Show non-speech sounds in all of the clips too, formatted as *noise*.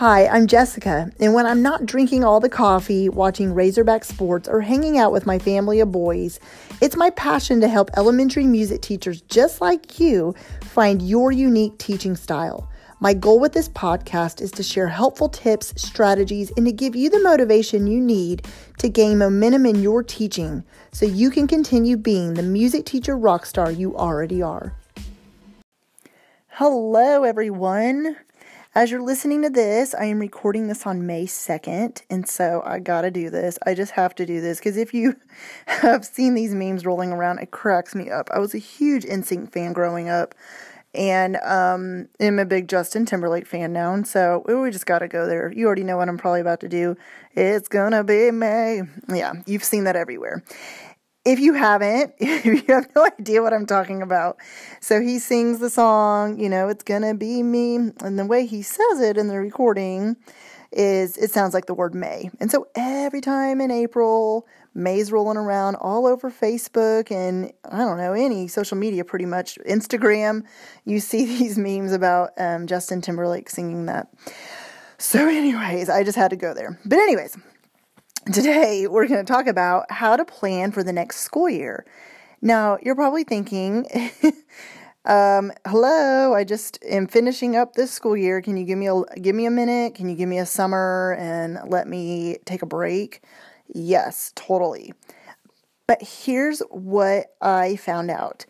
Hi, I'm Jessica, and when I'm not drinking all the coffee, watching Razorback sports, or hanging out with my family of boys, it's my passion to help elementary music teachers just like you find your unique teaching style. My goal with this podcast is to share helpful tips, strategies, and to give you the motivation you need to gain momentum in your teaching so you can continue being the music teacher rock star you already are. Hello, everyone. As you're listening to this, I am recording this on May 2nd, and so I gotta do this. I just have to do this because if you *laughs* have seen these memes rolling around, it cracks me up. I was a huge NSYNC fan growing up, and um, I'm a big Justin Timberlake fan now, and so we just gotta go there. You already know what I'm probably about to do. It's gonna be May. Yeah, you've seen that everywhere if you haven't, if *laughs* you have no idea what I'm talking about, so he sings the song, you know, it's gonna be me, and the way he says it in the recording is it sounds like the word May. And so every time in April, May's rolling around all over Facebook and I don't know, any social media pretty much, Instagram, you see *laughs* these memes about um, Justin Timberlake singing that. So, anyways, I just had to go there. But, anyways, Today, we're going to talk about how to plan for the next school year. Now, you're probably thinking, *laughs* um, hello, I just am finishing up this school year. Can you give me a give me a minute? Can you give me a summer and let me take a break? Yes, totally. But here's what I found out.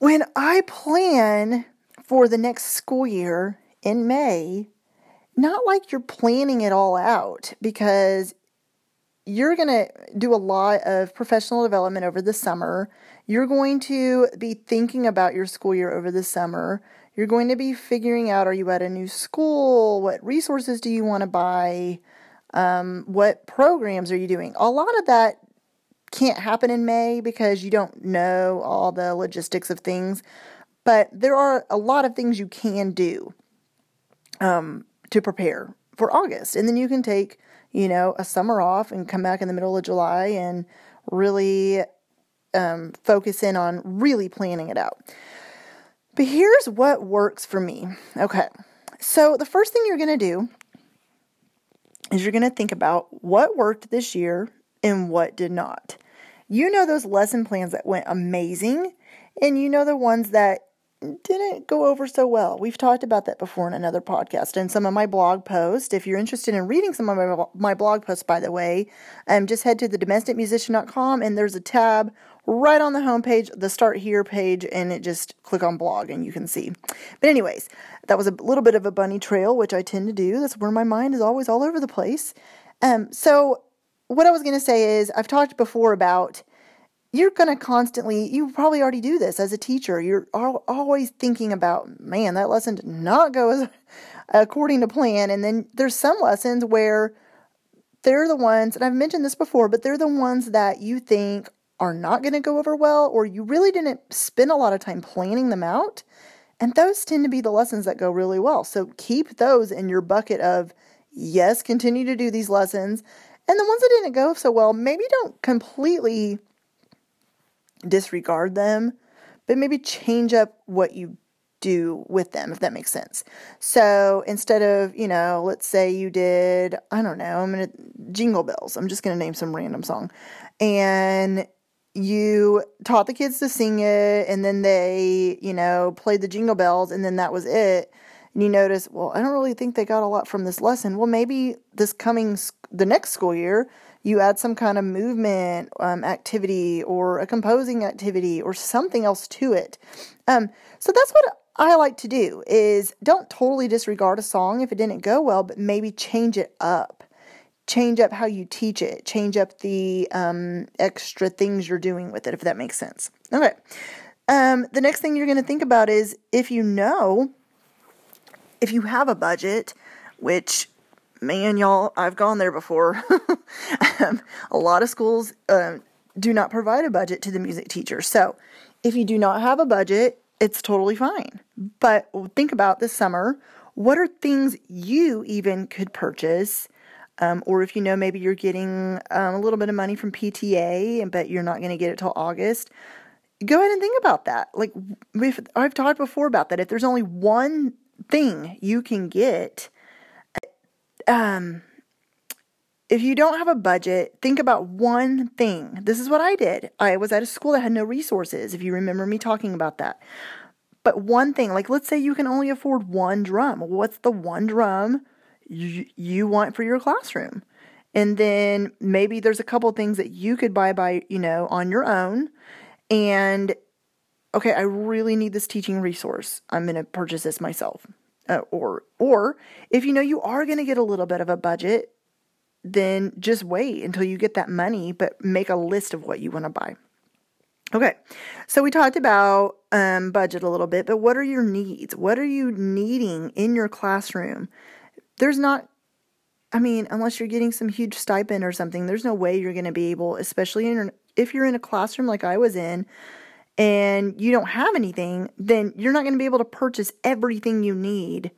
When I plan for the next school year in May, not like you're planning it all out because you're going to do a lot of professional development over the summer. You're going to be thinking about your school year over the summer. You're going to be figuring out are you at a new school? What resources do you want to buy? Um, what programs are you doing? A lot of that can't happen in May because you don't know all the logistics of things. But there are a lot of things you can do um, to prepare for August. And then you can take you know, a summer off and come back in the middle of July and really um, focus in on really planning it out. But here's what works for me. Okay. So the first thing you're going to do is you're going to think about what worked this year and what did not. You know those lesson plans that went amazing, and you know the ones that didn't go over so well. We've talked about that before in another podcast and some of my blog posts. If you're interested in reading some of my, my blog posts, by the way, um, just head to the domesticmusician.com and there's a tab right on the homepage, the Start Here page, and it just click on blog and you can see. But, anyways, that was a little bit of a bunny trail, which I tend to do. That's where my mind is always all over the place. Um, so, what I was going to say is, I've talked before about you're going to constantly, you probably already do this as a teacher. You're always thinking about, man, that lesson did not go as according to plan. And then there's some lessons where they're the ones, and I've mentioned this before, but they're the ones that you think are not going to go over well, or you really didn't spend a lot of time planning them out. And those tend to be the lessons that go really well. So keep those in your bucket of, yes, continue to do these lessons. And the ones that didn't go so well, maybe don't completely disregard them, but maybe change up what you do with them, if that makes sense. So instead of, you know, let's say you did, I don't know, I'm going to Jingle Bells. I'm just going to name some random song. And you taught the kids to sing it, and then they, you know, played the Jingle Bells, and then that was it. And you notice, well, I don't really think they got a lot from this lesson. Well, maybe this coming, the next school year, you add some kind of movement um, activity or a composing activity or something else to it. Um, so that's what I like to do is don't totally disregard a song if it didn't go well, but maybe change it up. Change up how you teach it. Change up the um, extra things you're doing with it, if that makes sense. Okay. Um, the next thing you're going to think about is if you know, if you have a budget, which man, y'all, I've gone there before. *laughs* um, a lot of schools uh, do not provide a budget to the music teacher. So if you do not have a budget, it's totally fine. But think about this summer. What are things you even could purchase? Um, or if you know maybe you're getting um, a little bit of money from PTA, but you're not going to get it till August, go ahead and think about that. Like I've talked before about that. If there's only one thing you can get um, if you don't have a budget, think about one thing. This is what I did. I was at a school that had no resources, if you remember me talking about that. But one thing, like let's say you can only afford one drum. What's the one drum you, you want for your classroom? And then maybe there's a couple things that you could buy by, you know, on your own. And okay, I really need this teaching resource. I'm going to purchase this myself. Uh, or or if you know you are going to get a little bit of a budget, then just wait until you get that money, but make a list of what you want to buy. Okay, so we talked about um, budget a little bit, but what are your needs? What are you needing in your classroom? There's not, I mean, unless you're getting some huge stipend or something, there's no way you're going to be able, especially in, if you're in a classroom like I was in, and you don't have anything, then you're not going to be able to purchase everything you need,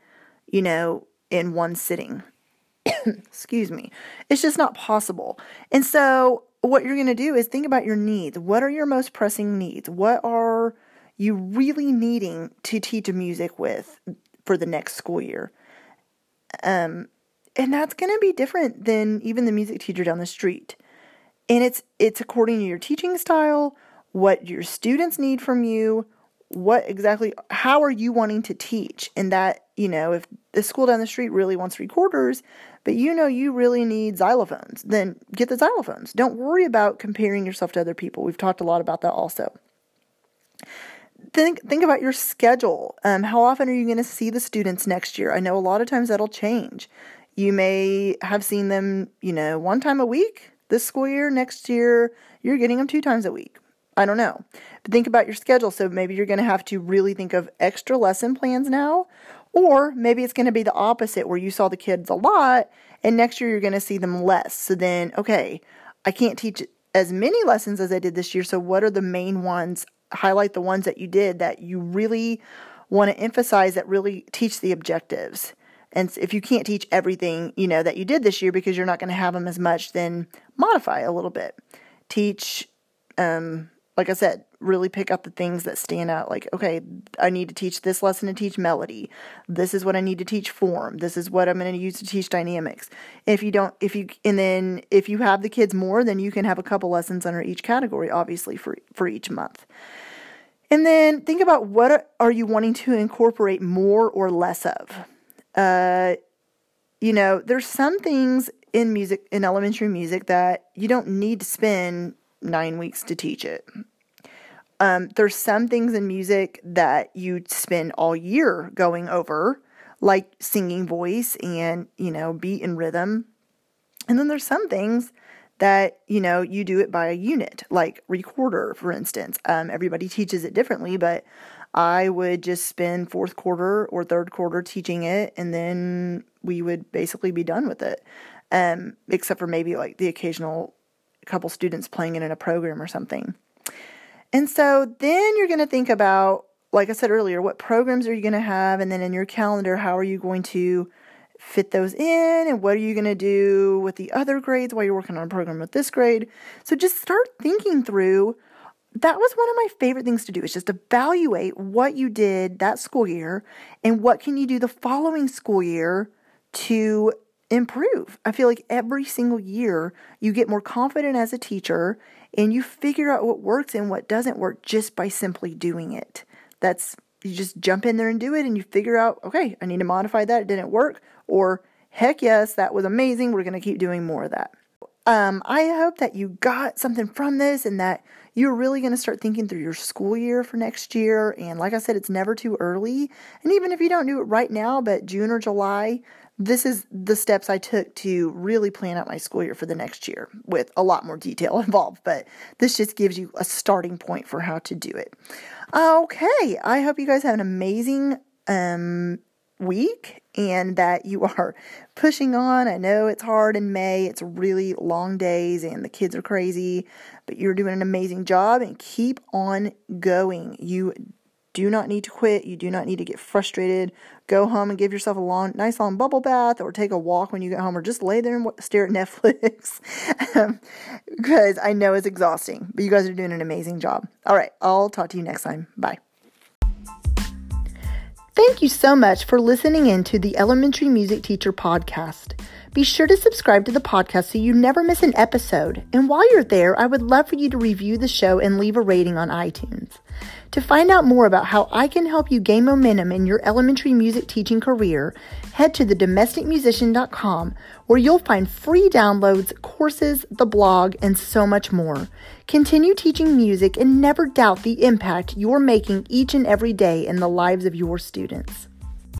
you know, in one sitting. *coughs* Excuse me. It's just not possible. And so, what you're going to do is think about your needs. What are your most pressing needs? What are you really needing to teach music with for the next school year? Um, and that's going to be different than even the music teacher down the street. And it's it's according to your teaching style, what your students need from you, what exactly how are you wanting to teach? And that you know if the school down the street really wants recorders but you know you really need xylophones then get the xylophones. Don't worry about comparing yourself to other people. We've talked a lot about that also. Think think about your schedule. Um, how often are you going to see the students next year? I know a lot of times that'll change. You may have seen them you know one time a week this school year next year you're getting them two times a week I don't know. But think about your schedule. So maybe you're going to have to really think of extra lesson plans now. Or maybe it's going to be the opposite where you saw the kids a lot and next year you're going to see them less. So then, okay, I can't teach as many lessons as I did this year. So what are the main ones? Highlight the ones that you did that you really want to emphasize that really teach the objectives. And if you can't teach everything, you know, that you did this year because you're not going to have them as much, then modify a little bit. Teach um, like I said, really pick up the things that stand out. Like, okay, I need to teach this lesson to teach melody. This is what I need to teach form. This is what I'm going to use to teach dynamics. If you don't, if you, and then if you have the kids more, then you can have a couple lessons under each category, obviously, for, for each month. And then think about what are you wanting to incorporate more or less of. Uh, you know, there's some things in music, in elementary music, that you don't need to spend nine weeks to teach it. Um, there's some things in music that you spend all year going over, like singing voice and, you know, beat and rhythm. And then there's some things that, you know, you do it by a unit, like recorder, for instance. Um, everybody teaches it differently, but I would just spend fourth quarter or third quarter teaching it, and then we would basically be done with it. Um, except for maybe like the occasional a couple students playing it in a program or something. And so then you're going to think about, like I said earlier, what programs are you going to have? And then in your calendar, how are you going to fit those in? And what are you going to do with the other grades while you're working on a program with this grade? So just start thinking through. That was one of my favorite things to do is just evaluate what you did that school year and what can you do the following school year to improve. I feel like every single year you get more confident as a teacher and you figure out what works and what doesn't work just by simply doing it. That's you just jump in there and do it and you figure out, okay, I need to modify that. It didn't work. Or heck yes, that was amazing. We're going to keep doing more of that. Um, I hope that you got something from this and that you're really going to start thinking through your school year for next year. And like I said, it's never too early. And even if you don't do it right now, but June or July, this is the steps I took to really plan out my school year for the next year with a lot more detail *laughs* involved, but this just gives you a starting point for how to do it. Okay, I hope you guys have an amazing um, week and that you *laughs* are pushing on. I know it's hard in May, it's really long days and the kids are crazy, but you're doing an amazing job and keep on going. You do not need to quit. You do not need to get frustrated. Go home and give yourself a long, nice long bubble bath, or take a walk when you get home, or just lay there and stare at *laughs* Netflix. Um, because I know it's exhausting, but you guys are doing an amazing job. All right, I'll talk to you next time. Bye. Thank you so much for listening in to the Elementary Music Teacher Podcast. Be sure to subscribe to the podcast so you never miss an episode. And while you're there, I would love for you to review the show and leave a rating on iTunes. To find out more about how I can help you gain momentum in your elementary music teaching career, head to thedomesticmusician.com where you'll find free downloads, courses, the blog, and so much more. Continue teaching music and never doubt the impact you're making each and every day in the lives of your students.